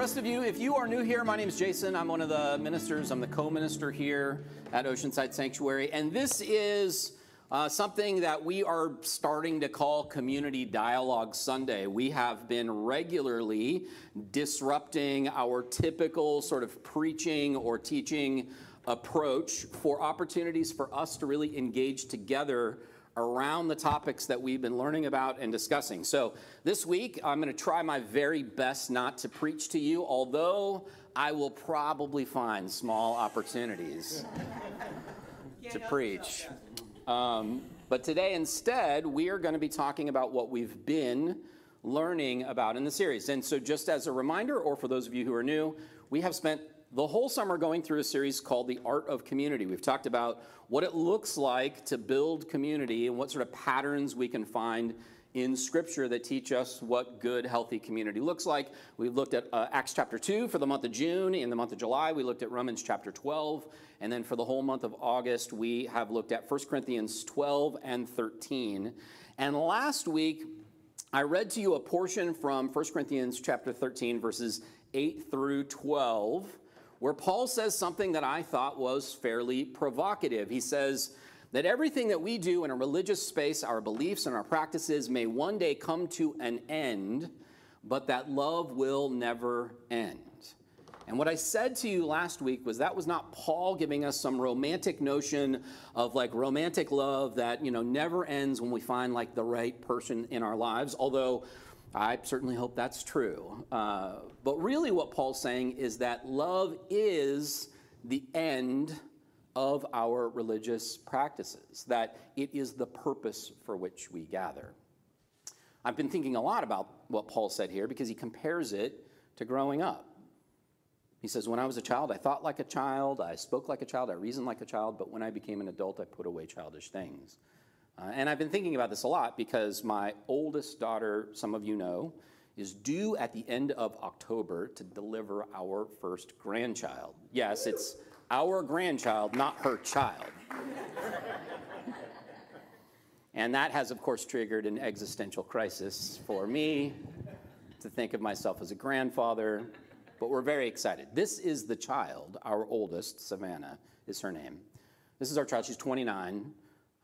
rest of you, if you are new here, my name is Jason. I'm one of the ministers. I'm the co-minister here at Oceanside Sanctuary, and this is uh, something that we are starting to call Community Dialogue Sunday. We have been regularly disrupting our typical sort of preaching or teaching approach for opportunities for us to really engage together around the topics that we've been learning about and discussing. So this week, I'm going to try my very best not to preach to you, although I will probably find small opportunities to preach. Um, but today, instead, we are going to be talking about what we've been learning about in the series. And so, just as a reminder, or for those of you who are new, we have spent the whole summer going through a series called The Art of Community. We've talked about what it looks like to build community and what sort of patterns we can find in Scripture that teach us what good, healthy community looks like. We've looked at uh, Acts chapter 2 for the month of June. In the month of July, we looked at Romans chapter 12. And then for the whole month of August, we have looked at 1 Corinthians 12 and 13. And last week, I read to you a portion from 1 Corinthians chapter 13, verses 8 through 12 where Paul says something that I thought was fairly provocative. He says that everything that we do in a religious space, our beliefs and our practices, may one day come to an end, but that love will never end. And what I said to you last week was that was not Paul giving us some romantic notion of like romantic love that, you know, never ends when we find like the right person in our lives, although I certainly hope that's true. Uh, but really, what Paul's saying is that love is the end of our religious practices, that it is the purpose for which we gather. I've been thinking a lot about what Paul said here because he compares it to growing up. He says, When I was a child, I thought like a child, I spoke like a child, I reasoned like a child, but when I became an adult, I put away childish things. Uh, and I've been thinking about this a lot because my oldest daughter, some of you know, is due at the end of October to deliver our first grandchild. Yes, it's our grandchild, not her child. and that has, of course, triggered an existential crisis for me to think of myself as a grandfather. But we're very excited. This is the child, our oldest, Savannah is her name. This is our child. She's 29.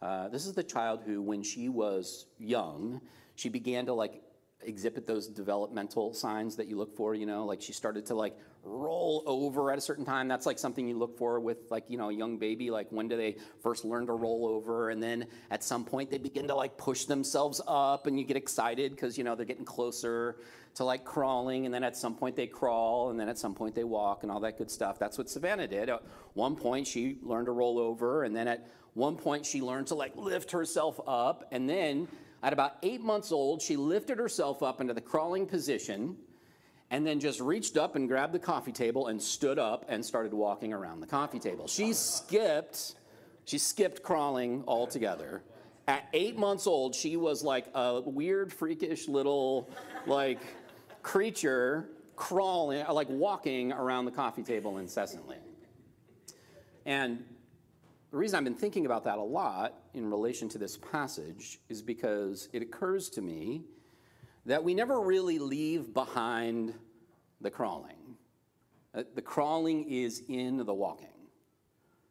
Uh, this is the child who, when she was young, she began to like exhibit those developmental signs that you look for, you know, like she started to like roll over at a certain time. That's like something you look for with like, you know, a young baby, like when do they first learn to roll over? And then at some point they begin to like push themselves up and you get excited because, you know, they're getting closer to like crawling. And then at some point they crawl and then at some point they walk and all that good stuff. That's what Savannah did. At one point she learned to roll over and then at one point, she learned to like lift herself up. And then at about eight months old, she lifted herself up into the crawling position and then just reached up and grabbed the coffee table and stood up and started walking around the coffee table. She skipped, she skipped crawling altogether. At eight months old, she was like a weird, freakish little like creature crawling, like walking around the coffee table incessantly. And the reason I've been thinking about that a lot in relation to this passage is because it occurs to me that we never really leave behind the crawling. Uh, the crawling is in the walking,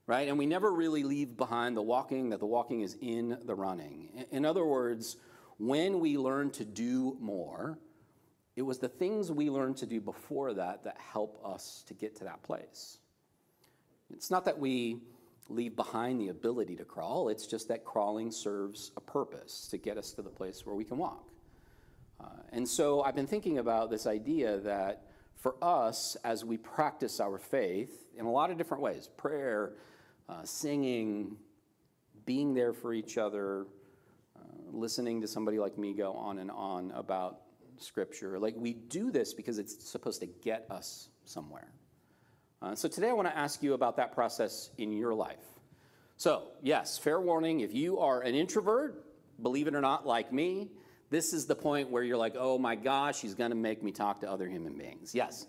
right? And we never really leave behind the walking, that the walking is in the running. In other words, when we learn to do more, it was the things we learned to do before that that help us to get to that place. It's not that we leave behind the ability to crawl. It's just that crawling serves a purpose to get us to the place where we can walk. Uh, and so I've been thinking about this idea that for us, as we practice our faith in a lot of different ways prayer, uh, singing, being there for each other, uh, listening to somebody like me go on and on about Scripture like we do this because it's supposed to get us somewhere. Uh, so today I want to ask you about that process in your life. So, yes, fair warning if you are an introvert, believe it or not, like me, this is the point where you're like, oh my gosh, he's going to make me talk to other human beings. Yes.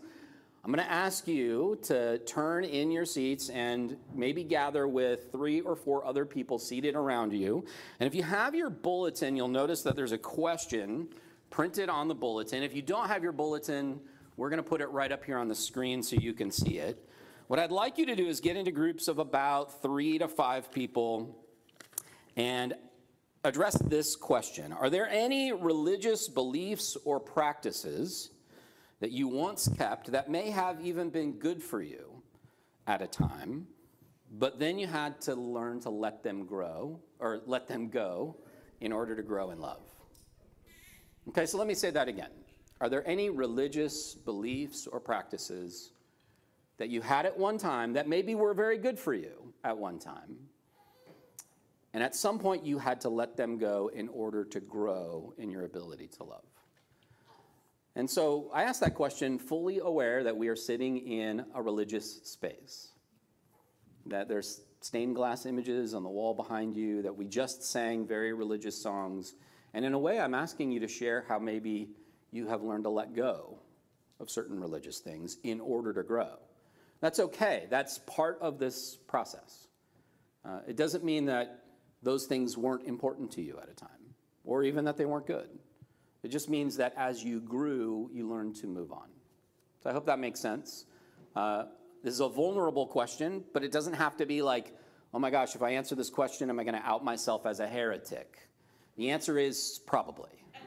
I'm going to ask you to turn in your seats and maybe gather with three or four other people seated around you. And if you have your bulletin, you'll notice that there's a question printed on the bulletin. If you don't have your bulletin, We're going to put it right up here on the screen so you can see it. What I'd like you to do is get into groups of about three to five people and address this question Are there any religious beliefs or practices that you once kept that may have even been good for you at a time, but then you had to learn to let them grow or let them go in order to grow in love? Okay, so let me say that again. Are there any religious beliefs or practices that you had at one time that maybe were very good for you at one time? And at some point, you had to let them go in order to grow in your ability to love. And so I ask that question fully aware that we are sitting in a religious space, that there's stained glass images on the wall behind you, that we just sang very religious songs. And in a way, I'm asking you to share how maybe you have learned to let go of certain religious things in order to grow. That's okay, that's part of this process. Uh, it doesn't mean that those things weren't important to you at a time, or even that they weren't good. It just means that as you grew, you learned to move on. So I hope that makes sense. Uh, this is a vulnerable question, but it doesn't have to be like, oh my gosh, if I answer this question, am I going to out myself as a heretic? The answer is probably.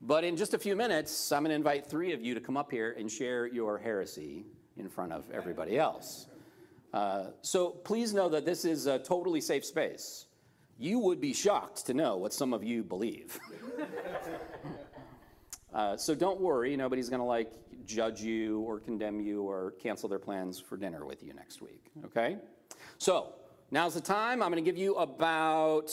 but in just a few minutes, I'm going to invite three of you to come up here and share your heresy in front of everybody else. Uh, so please know that this is a totally safe space. You would be shocked to know what some of you believe. uh, so don't worry, nobody's going to like judge you or condemn you or cancel their plans for dinner with you next week. Okay? So now's the time. I'm going to give you about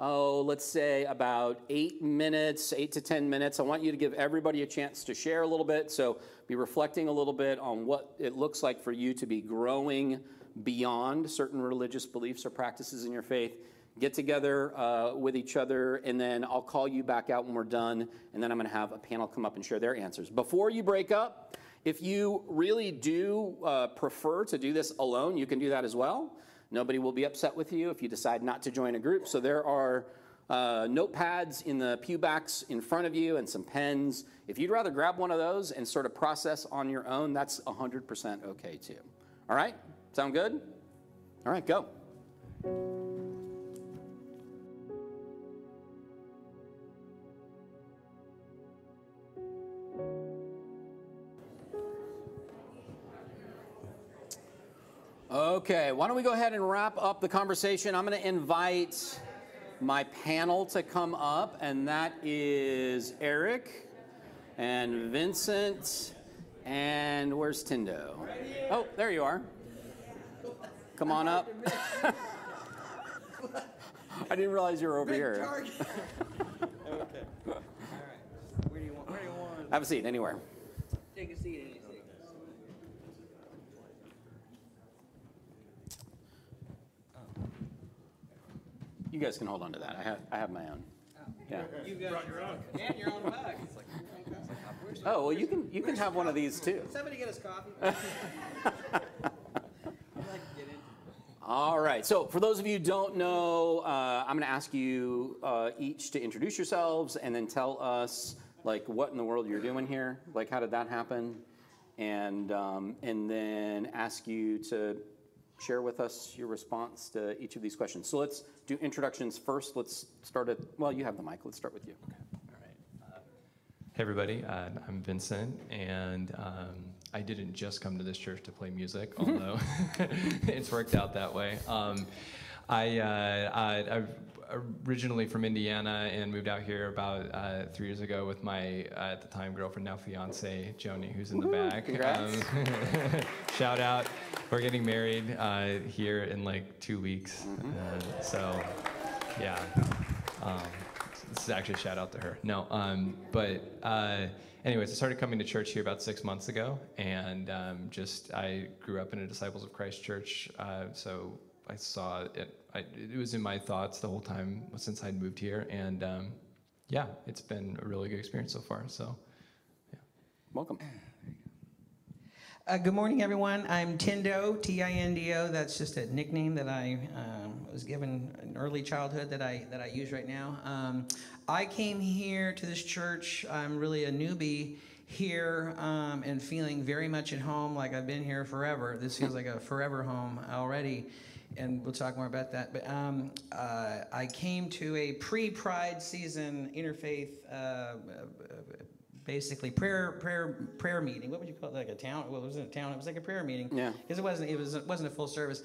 oh, let's say about eight minutes, eight to 10 minutes. I want you to give everybody a chance to share a little bit. So be reflecting a little bit on what it looks like for you to be growing beyond certain religious beliefs or practices in your faith. Get together uh, with each other, and then I'll call you back out when we're done, and then I'm going to have a panel come up and share their answers. Before you break up, if you really do uh, prefer to do this alone, you can do that as well. Nobody will be upset with you if you decide not to join a group. So there are uh, notepads in the pew backs in front of you and some pens. If you'd rather grab one of those and sort of process on your own, that's 100% okay too. All right? Sound good? All right, go. Okay, why don't we go ahead and wrap up the conversation? I'm going to invite my panel to come up, and that is Eric and Vincent, and where's Tindo? Oh, there you are. Come on up. I didn't realize you were over here. okay. All right. Where do you want? Where do you want? Have a seat anywhere. Take a seat. You guys can hold on to that. I have, I have my own. Yeah. You got your own. And your own bag. It's like, where's Oh, well, you can, you can have one of these too. Somebody get us coffee. I'd like to get into All right. So, for those of you who don't know, uh, I'm going to ask you uh, each to introduce yourselves and then tell us, like, what in the world you're doing here. Like, how did that happen? And um, and then ask you to share with us your response to each of these questions. So let's do introductions first. Let's start at well, you have the mic. Let's start with you. Okay. All right. Uh, Hey, everybody. Uh, I'm Vincent, and um, I didn't just come to this church to play music, although it's worked out that way. Um, I, uh, I, I'm originally from Indiana and moved out here about uh, three years ago with my, uh, at the time, girlfriend, now fiance, Joni, who's in the back. Congrats. Um, shout out. We're getting married uh, here in like two weeks. Uh, so, yeah. Um, this is actually a shout out to her. No, um, but uh, anyways, I started coming to church here about six months ago, and um, just I grew up in a Disciples of Christ church, uh, so I saw it. I, it was in my thoughts the whole time since I'd moved here, and um, yeah, it's been a really good experience so far. So, Welcome. Uh, good morning, everyone. I'm Tindo, T I N D O. That's just a nickname that I um, was was given in early childhood that I that I use right now. Um, I came here to this church. I'm really a newbie here um, and feeling very much at home, like I've been here forever. This feels like a forever home already, and we'll talk more about that. But um, uh, I came to a pre-Pride season interfaith. Uh, basically prayer prayer prayer meeting. What would you call it? Like a town? Well, it wasn't a town. It was like a prayer meeting. Yeah. Because it wasn't it was it wasn't a full service.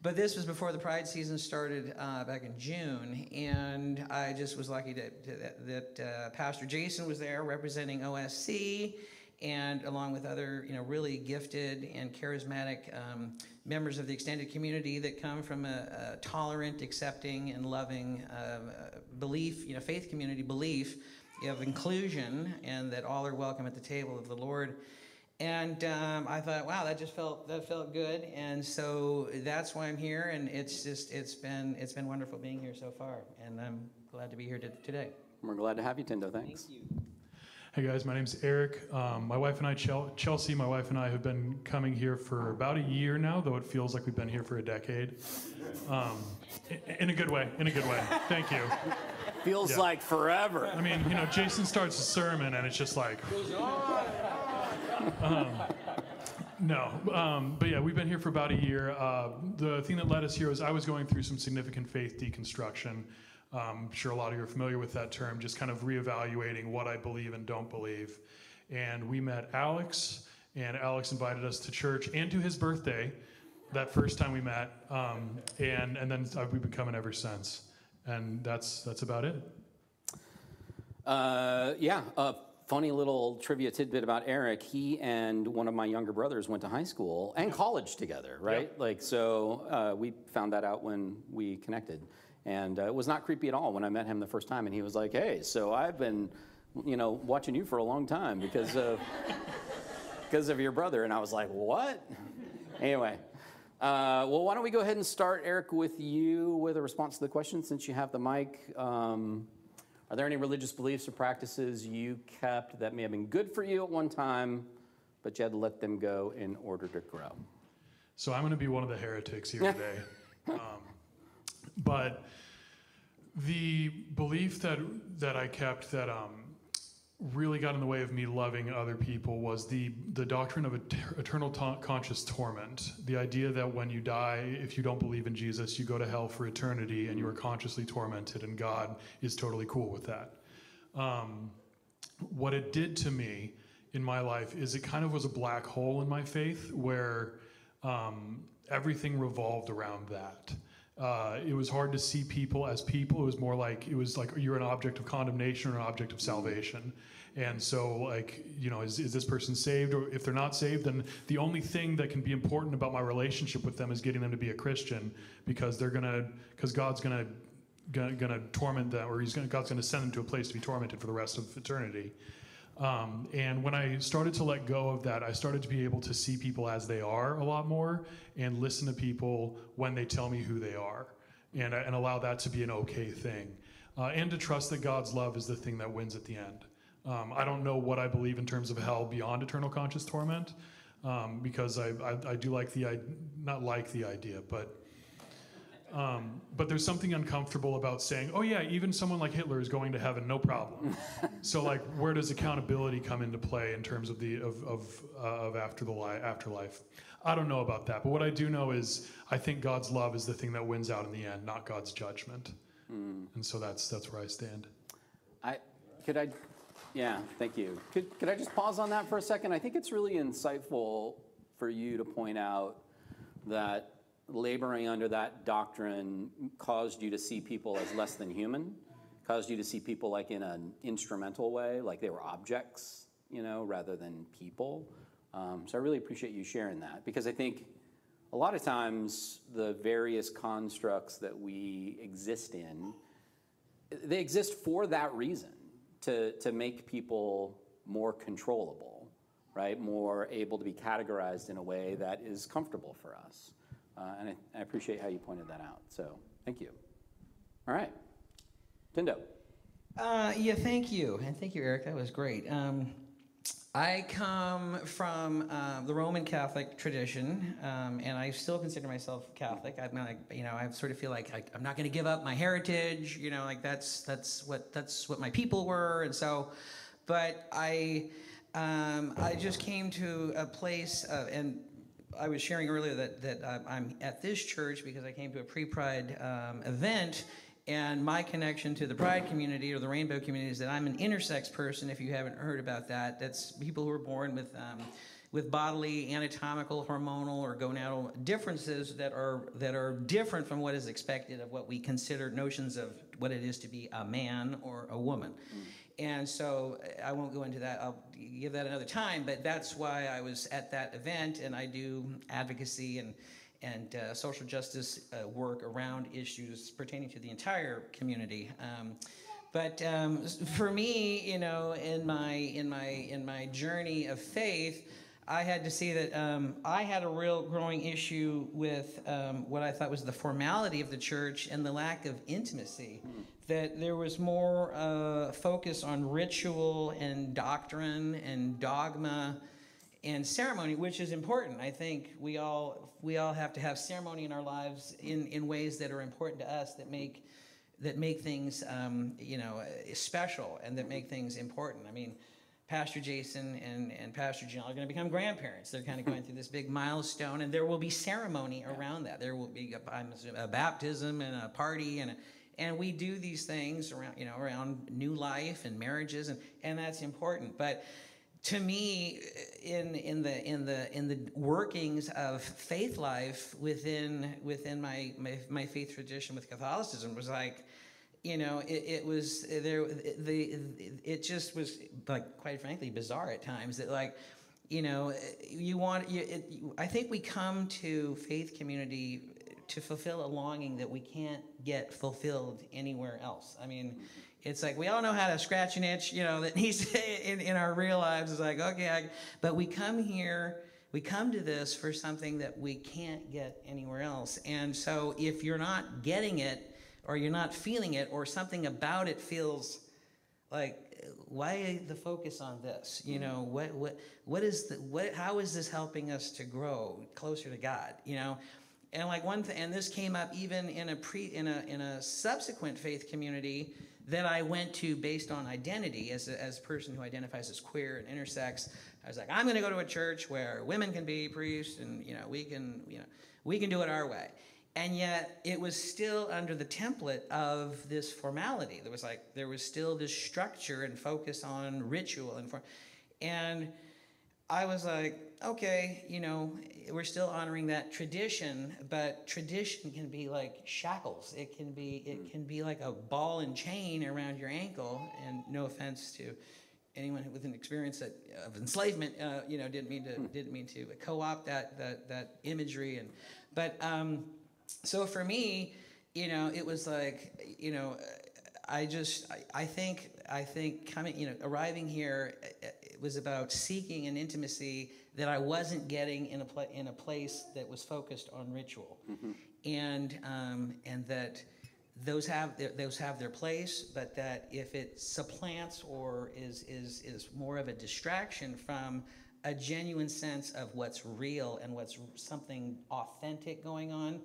But this was before the Pride season started uh, back in June, and I just was lucky to, to, that, that uh, Pastor Jason was there representing OSC, and along with other you know really gifted and charismatic um, members of the extended community that come from a, a tolerant, accepting, and loving uh, belief, you know, faith community belief of inclusion, and that all are welcome at the table of the Lord. And um, I thought, wow, that just felt that felt good, and so that's why I'm here. And it's just it's been it's been wonderful being here so far, and I'm glad to be here to, today. We're glad to have you, Tindo. Thanks. Thank you. Hey guys, my name's Eric. Um, my wife and I, Chelsea, my wife and I have been coming here for about a year now, though it feels like we've been here for a decade. Um, in a good way, in a good way. Thank you. Feels Yeah. like forever. I mean, you know, Jason starts a sermon and it's just like. Um, no, um, but yeah, we've been here for about a year. Uh, the thing that led us here was I was going through some significant faith deconstruction. Um, I'm sure a lot of you are familiar with that term, just kind of reevaluating what I believe and don't believe. And we met Alex, and Alex invited us to church and to his birthday that first time we met. Um, and, and then uh, we've been coming ever since. And that's, that's about it. Uh, yeah, a funny little trivia tidbit about Eric. He and one of my younger brothers went to high school and college together, right? Like, so uh, we found that out when we connected. And uh, it was not creepy at all when I met him the first time. And he was like, hey, so I've been, you know, watching you for a long time because of, because of your brother. And I was like, what? Anyway. Uh, well, why don't we go ahead and start, Eric, with you with a response to the question since you have the mic. Um, are there any religious beliefs or practices you kept that may have been good for you at one time, but you had to let them go in order to grow? So I'm going to be one of the heretics here today. um, but the belief that that I kept that um, really got in the way of me loving other people was the the doctrine of et- eternal ta- conscious torment. The idea that when you die, if you don't believe in Jesus, you go to hell for eternity, and you are consciously tormented, and God is totally cool with that. Um, what it did to me in my life is it kind of was a black hole in my faith where um, everything revolved around that. Uh, it was hard to see people as people. It was more like it was like you're an object of condemnation or an object of salvation. And so, like, you know, is, is this person saved? Or if they're not saved, then the only thing that can be important about my relationship with them is getting them to be a Christian because they're gonna, because God's gonna, gonna, gonna torment them, or He's gonna, God's gonna send them to a place to be tormented for the rest of eternity. Um, and when I started to let go of that, I started to be able to see people as they are a lot more and listen to people when they tell me who they are and, and allow that to be an okay thing. Uh, and to trust that God's love is the thing that wins at the end. Um, I don't know what I believe in terms of hell beyond eternal conscious torment um, because I, I, I do like the, I, not like the idea, but um, but there's something uncomfortable about saying, oh, yeah, even someone like Hitler is going to heaven, no problem. so, like, where does accountability come into play in terms of the of of, uh, of after the li- afterlife? I don't know about that, but what I do know is I think God's love is the thing that wins out in the end, not God's judgment. And so that's that's where I stand. I could I, yeah, thank you. Could could I just pause on that for a second? I think it's really insightful for you to point out that laboring under that doctrine caused you to see people as less than human, caused you to see people like in an instrumental way, like they were objects, you know, rather than people. Um, so I really appreciate you sharing that because I think a lot of times the various constructs that we exist in they exist for that reason to, to make people more controllable right more able to be categorized in a way that is comfortable for us uh, and I, I appreciate how you pointed that out so thank you all right tindo Uh, yeah, thank you, and thank you, Eric. That was great. Um, I come from um, the Roman Catholic tradition, um, and I still consider myself Catholic. I mean, like, you know, I sort of feel like I, I'm not going to give up my heritage. You know, like that's that's what that's what my people were, and so. But I, um, I just came to a place, and I was sharing earlier that that I'm- at this church because I came to a pre-Pride um, event, and my connection to the Pride community or the Rainbow community is that I'm an intersex person. If you haven't heard about that, that's people who are born with um, with bodily, anatomical, hormonal, or gonadal differences that are that are different from what is expected of what we consider notions of what it is to be a man or a woman. And so I won't go into that. I'll give that another time. But that's why I was at that event, and I do advocacy and and uh, social justice uh, work around issues pertaining to the entire community. Um, but um, for me, you know, in my in my in my journey of faith, I had to see that um, I had a real growing issue with um, what I thought was the formality of the church and the lack of intimacy. That there was more uh, focus on ritual and doctrine and dogma and ceremony, which is important. I think we all we all have to have ceremony in our lives in, in ways that are important to us that make that make things um, you know uh, special and that make things important. I mean, Pastor Jason and, and Pastor Jill are going to become grandparents. They're kind of going through this big milestone, and there will be ceremony around that. There will be a, a baptism and a party and a, and we do these things around you know around new life and marriages and and that's important. But to me in in the in the in the workings of faith life within within my my, my faith tradition with Catholicism was like you know it, it was there the it just was like quite frankly bizarre at times that like you know you want you, it, I think we come to faith community to fulfill a longing that we can't get fulfilled anywhere else. I mean, it's like we all know how to scratch an itch, you know, that needs in, in our real lives. It's like, okay, I, but we come here, we come to this for something that we can't get anywhere else. And so if you're not getting it, or you're not feeling it, or something about it feels like why the focus on this you mm-hmm. know what what what is the what how is this helping us to grow closer to god you know and like one thing and this came up even in a pre in a in a subsequent faith community that i went to based on identity as a, as a person who identifies as queer and intersex. I was like i'm going to go to a church where women can be priests and you know we can you know we can do it our way. And yet it was still under the template of this formality. There was like there was still this structure and focus on ritual and form, and i was like okay you know we're still honoring that tradition but tradition can be like shackles. It can be it can be like a ball and chain around your ankle. And no offense to anyone with an experience that, of enslavement, uh, you know, didn't mean to didn't mean to co-opt that that that imagery. And, but um, so for me, you know, it was like, you know, I just I, I think I think coming, you know, arriving here, was about seeking an intimacy that I wasn't getting in a pla- in a place that was focused on ritual, and um, and that those have their, those have their place, but that if it supplants or is is is more of a distraction from a genuine sense of what's real and what's something authentic going on,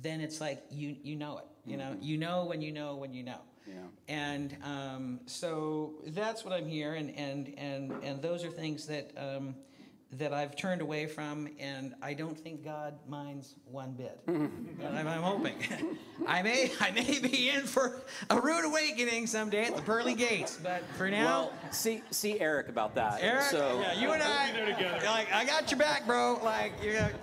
then it's like you you know it. You know you know when you know when you know. Yeah. And um, so that's what I'm here, and and and and those are things that um, that I've turned away from, and I don't think God minds one bit. and I'm, I'm hoping I may I may be in for a rude awakening someday at the pearly gates, but for now. Well, see, see Eric about that. Eric, so, yeah, you and I, there together. like, I got your back, bro. Like, you got,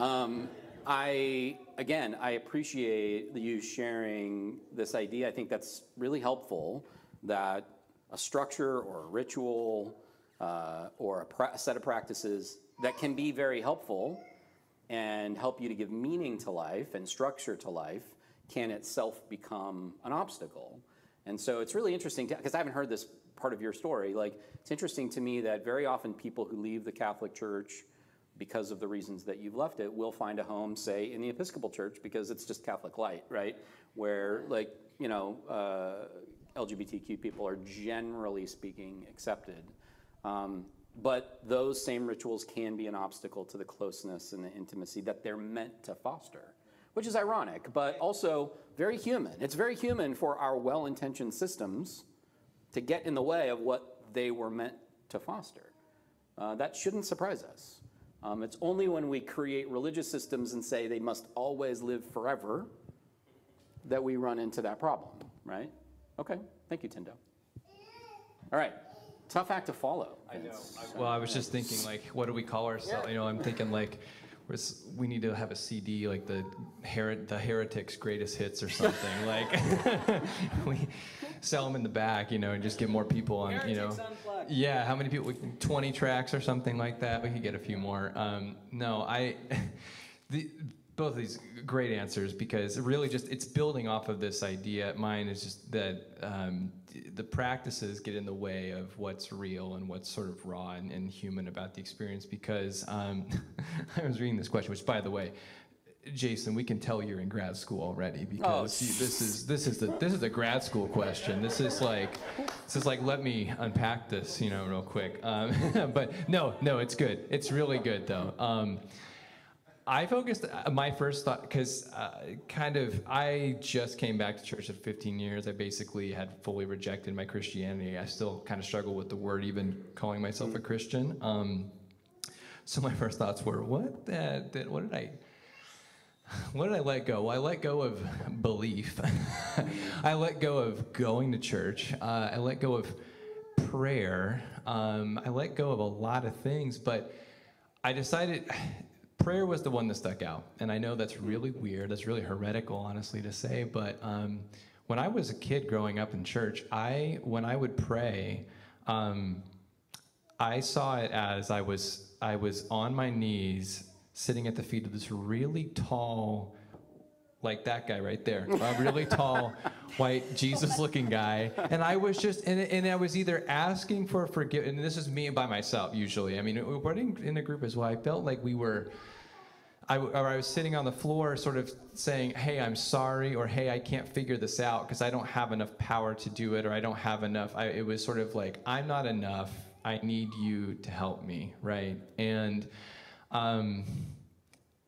Um, I again, I appreciate you sharing this idea. I think that's really helpful. That a structure or a ritual uh, or a, a set of practices that can be very helpful and help you to give meaning to life and structure to life can itself become an obstacle. And so it's really interesting because I haven't heard this part of your story. Like it's interesting to me that very often people who leave the Catholic Church because of the reasons that you've left it will find a home, say, in the Episcopal Church because it's just Catholic light, right? Where like you know uh, LGBTQ people are generally speaking accepted. Um, but those same rituals can be an obstacle to the closeness and the intimacy that they're meant to foster, which is ironic, but also very human. It's very human for our well intentioned systems to get in the way of what they were meant to foster. Uh, that shouldn't surprise us. Um, it's only when we create religious systems and say they must always live forever that we run into that problem, right? Okay, thank you, Tindo. All right, tough act to follow. I know. Well, I was just thinking, like, what do we call ourselves? You know, I'm thinking like, we're we need to have a CD like the Her- the Heretics Greatest Hits or something. like, we sell them in the back, you know, and just get more people on. You know, yeah. How many people? we can- Twenty tracks or something like that. We could get a few more. Um, no, I. The, both of these great answers because really just it's building off of this idea. Mine is just that um, the practices get in the way of what's real and what's sort of raw and, and human about the experience. Because um, I was reading this question, which by the way, Jason, we can tell you're in grad school already because you- this is this is the this is a grad school question. This is like this is like let me unpack this, you know, real quick. Um, but no, no, it's good. It's really good though. Um, I focused uh, my first thought because uh, kind of I just came back to church at 15 years. I basically had fully rejected my Christianity. I still kind of struggle with the word even calling myself a Christian. Um, so my first thoughts were, what? Uh, did, what did I? What did I let go? Well, I let go of belief. I let go of going to church. Uh, I let go of prayer. Um, I let go of a lot of things, but I decided prayer was the one that stuck out. And I know that's really weird. That's really heretical, honestly, to say. But um, when I was a kid growing up in church, I when I would pray, um, I saw it as I was I was on my knees, sitting at the feet of this really tall like that guy right there, a really tall, white, Jesus-looking guy. And I was just, and, and I was either asking for forgiveness, and this is me by myself usually. I mean, we're in, in a group as well. I felt like we were, I, or I was sitting on the floor, sort of saying, "Hey, I'm sorry," or "Hey, I can't figure this out because I don't have enough power to do it," or "I don't have enough." I, it was sort of like, "I'm not enough. I need you to help me," right? And um,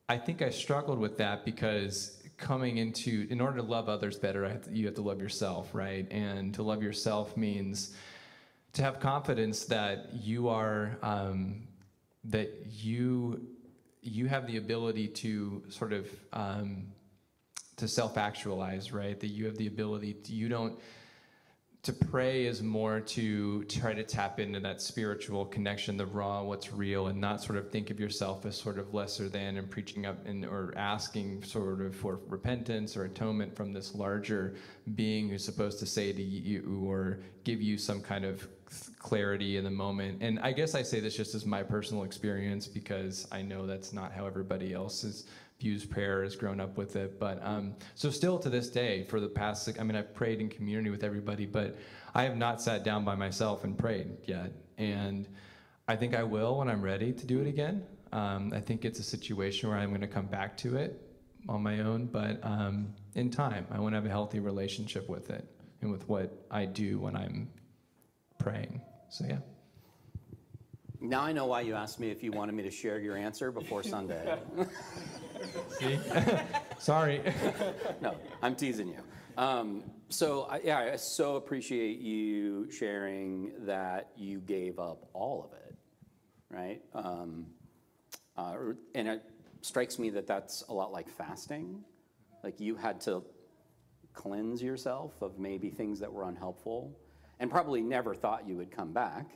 I think I struggled with that because coming into, in order to love others better, have to, you have to love yourself, right? And to love yourself means to have confidence that you are, um, that you you have the ability to sort of um, to self-actualize, right? That you have the ability. To, you don't to pray is more to try to tap into that spiritual connection, the raw, what's real, and not sort of think of yourself as sort of lesser than and preaching up and or asking sort of for repentance or atonement from this larger being who's supposed to say to you or give you some kind of clarity in the moment. And I guess I say this just as my personal experience because I know that's not how everybody else is views prayer has grown up with it. But um, so still to this day for the past six, i mean i've prayed in community with everybody but i have not sat down by myself and prayed yet. And i think i will when i'm ready to do it again. Um, i think it's a situation where i'm going to come back to it on my own but um, in time i want to have a healthy relationship with it and with what i do when i'm praying. So yeah. Now I know why you asked me if you wanted me to share your answer before Sunday. see sorry no, I'm teasing you. Um, so I, yeah, I so appreciate you sharing that you gave up all of it, right? Um, uh, and it strikes me that that's a lot like fasting. Like you had to cleanse yourself of maybe things that were unhelpful, and probably never thought you would come back.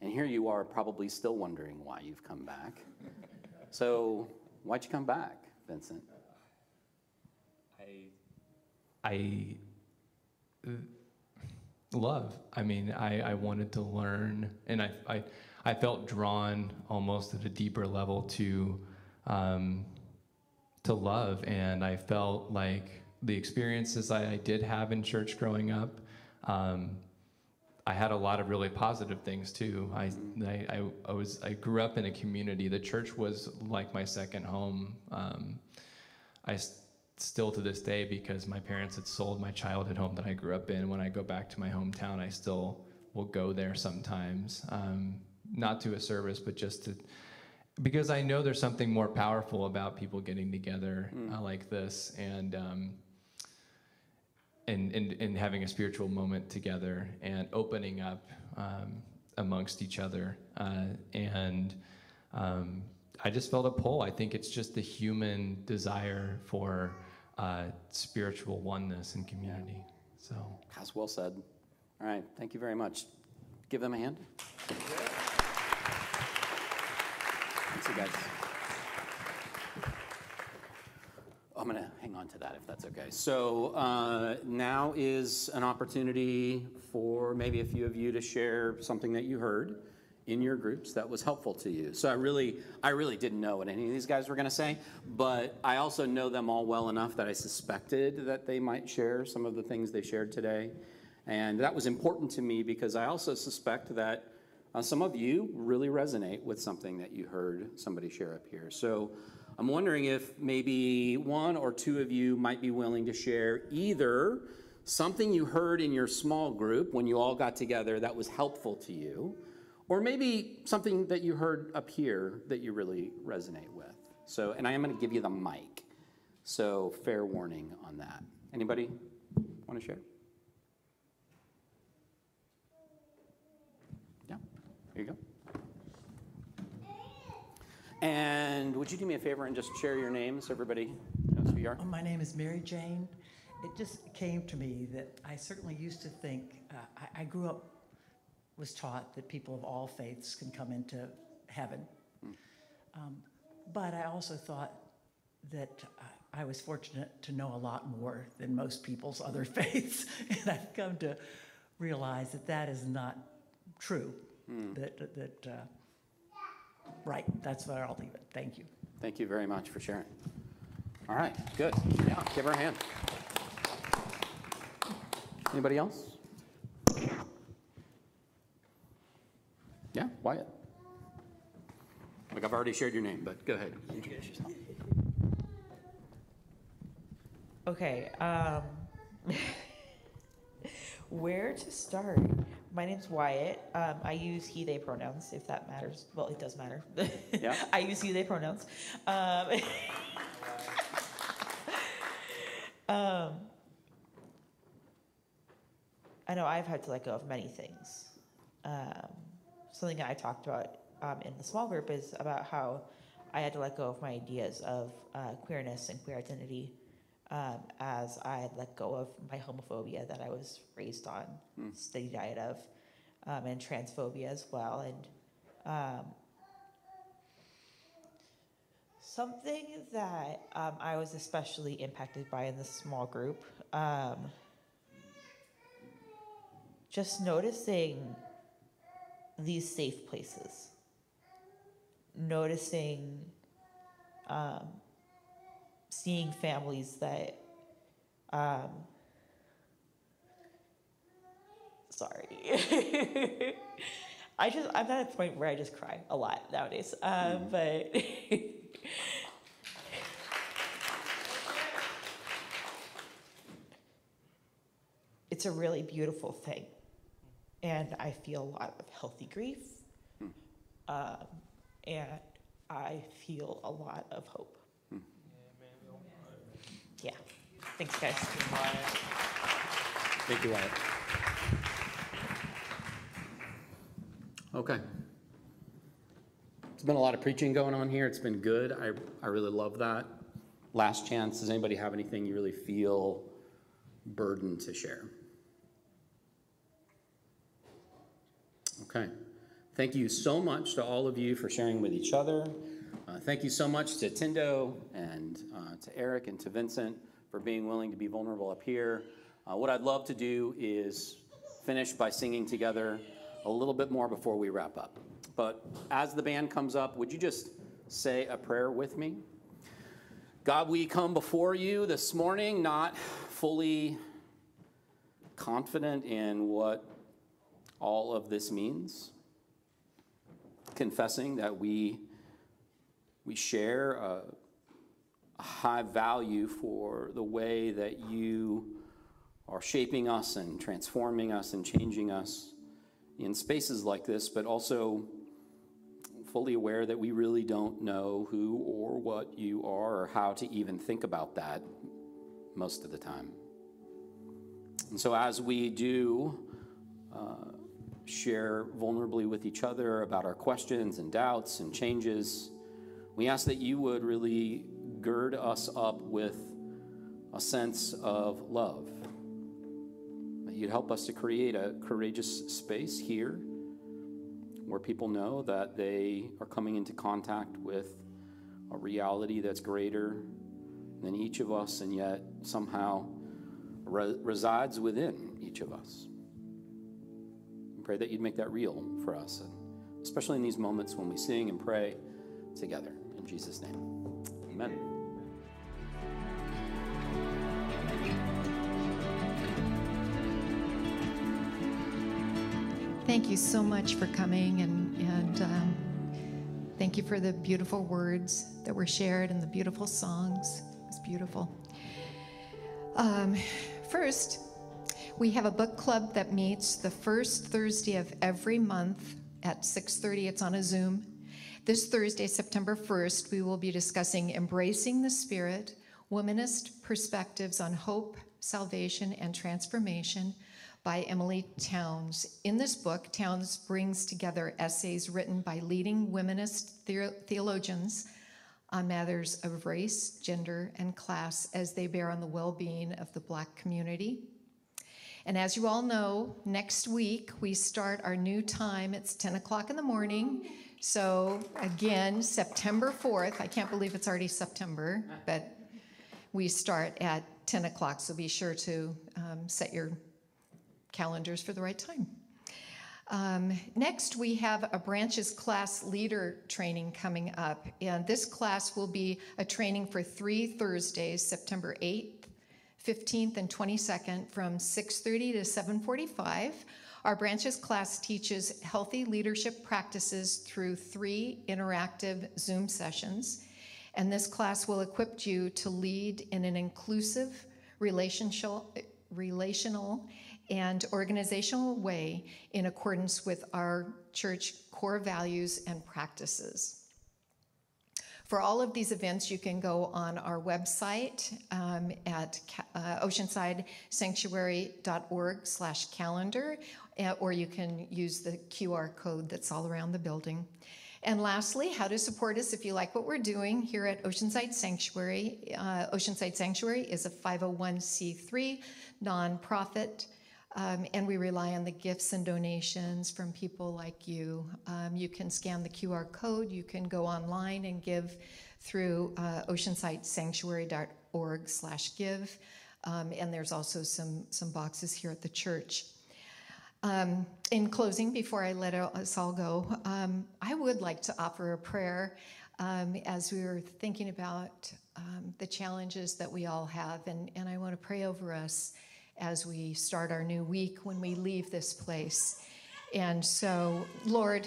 And here you are, probably still wondering why you've come back. So why'd you come back, Vincent? I I love. I mean, I, I wanted to learn, and I, I, I felt drawn almost at a deeper level to, um, to love, and I felt like the experiences I, I did have in church growing up. Um, I had a lot of really positive things too. I, I, I, was I grew up in a community. The church was like my second home. Um, I s- still to this day because my parents had sold my childhood home that I grew up in. When I go back to my hometown, I still will go there sometimes. Um, not to a service, but just to because I know there's something more powerful about people getting together uh, like this and, um, and, and, and having a spiritual moment together and opening up um, amongst each other. Uh, and um, I just felt a pull. I think it's just the human desire for uh, spiritual oneness and community. So. That's well said. All right, thank you very much. Give them a hand. Thanks, you guys. I'm going to hang on to that if that's okay. So uh, now is an opportunity for maybe a few of you to share something that you heard in your groups that was helpful to you. So I really, I really didn't know what any of these guys were going to say, but I also know them all well enough that I suspected that they might share some of the things they shared today. And that was important to me because I also suspect that uh, some of you really resonate with something that you heard somebody share up here. So I'm wondering if maybe one or two of you might be willing to share either something you heard in your small group when you all got together that was helpful to you, or maybe something that you heard up here that you really resonate with. So, and I am going to give you the mic. So, fair warning on that. Anybody want to share? Yeah, here you go. And would you do me a favor and just share your name so everybody knows who you are? Oh, My name is Mary Jane. It just came to me that I certainly used to think, uh, I, I grew up, was taught that people of all faiths can come into heaven. Um, but I also thought that I, I was fortunate to know a lot more than most people's other faiths. and I've come to realize that that is not true. That, that, uh, right, that's where I'll leave it. Thank you. Thank you very much for sharing. All right, good. Yeah, give her a hand. Anybody else? Yeah, Wyatt. Like I've already shared your name, but go ahead. Introduce yourself. Okay, um, where to start? My name's Wyatt. Um, I use he, they pronouns, if that matters. Well, it does matter. Yeah. I use he, they pronouns. Um, um, I know I've had to let go of many things. Um, something that I talked about um, in the small group is about how I had to let go of my ideas of uh, queerness and queer identity um, as I had let go of my homophobia that I was raised on, steady diet of, um, and transphobia as well. And um, something that um, I was especially impacted by in this small group, um, just noticing these safe places, noticing um, seeing families that um sorry. I just i'm at a point where i just cry a lot nowadays um but it's a really beautiful thing. And i feel a lot of healthy grief. Um, and i feel a lot of hope yeah. Thanks, guys. Thank you, Wyatt. Okay. There's been a lot of preaching going on here. It's been good. I, I really love that. Last chance. Does anybody have anything you really feel burdened to share? Okay. Thank you so much to all of you for sharing with each other. Uh, thank you so much to Tindo and uh, to Eric and to Vincent for being willing to be vulnerable up here. Uh, what I'd love to do is finish by singing together a little bit more before we wrap up. But as the band comes up, would you just say a prayer with me? God, we come before you this morning not fully confident in what all of this means, confessing that we we share high value for the way that you are shaping us and transforming us and changing us in spaces like this, but also fully aware that we really don't know who or what you are or how to even think about that most of the time. And so, as we do uh, share vulnerably with each other about our questions and doubts and changes, we ask that you would really gird us up with a sense of love. That you'd help us to create a courageous space here where people know that they are coming into contact with a reality that's greater than each of us and yet somehow re- resides within each of us. We pray that you'd make that real for us, and especially in these moments when we sing and pray together. In Jesus' name, amen. Thank you so much for coming and, and um, thank you for the beautiful words that were shared and the beautiful songs. It was beautiful. Um, first, we have a book club that meets the first Thursday of every month at 6:30. It's on a Zoom. This Thursday, September 1st, we will be discussing Embracing the Spirit, Womanist Perspectives on Hope, Salvation, and Transformation by Emilie Townes. In this book, Townes brings together essays written by leading womanist theologians on matters of race, gender, and class as they bear on the well being of the Black community. And as you all know, next week we start our new time. It's 10 o'clock in the morning. So, again, September 4th, I can't believe it's already September, but we start at 10 o'clock. So be sure to um, set your calendars for the right time. Um, next, we have a branches class leader training coming up, and this class will be a training for three Thursdays, September 8th, 15th, and 22nd, from 6:30 to 7:45. Our branches class teaches healthy leadership practices through three interactive Zoom sessions, and this class will equip you to lead in an inclusive, relational, relational and organizational way in accordance with our church core values and practices. For all of these events, you can go on our website um, at uh, oceansidesanctuary.org slash calendar, or you can use the QR code that's all around the building. And lastly, how to support us if you like what we're doing here at Oceanside Sanctuary. Uh, Oceanside Sanctuary is a 501c3 nonprofit um, and we rely on the gifts and donations from people like you. Um, you can scan the QR code, you can go online and give through uh, oceansidesanctuary.org slash give. Um, and there's also some, some boxes here at the church. Um, in closing, before I let us all go, um, I would like to offer a prayer um, as we were thinking about um, the challenges that we all have. And, and I want to pray over us as we start our new week when we leave this place. And so, Lord,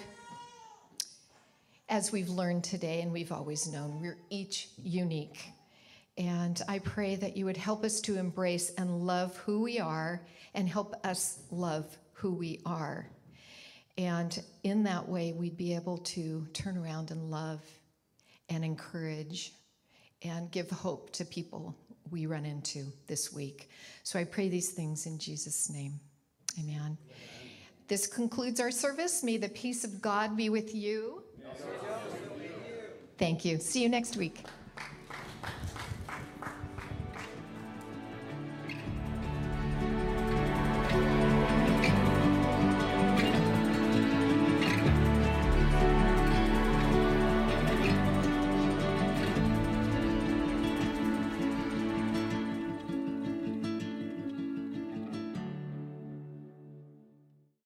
as we've learned today and we've always known, we're each unique. And I pray that you would help us to embrace and love who we are and help us love who we are. And in that way, we'd be able to turn around and love and encourage and give hope to people we run into this week. So I pray these things in Jesus' name. Amen. Amen. This concludes our service. May the peace of God be with you. Thank you. See you next week.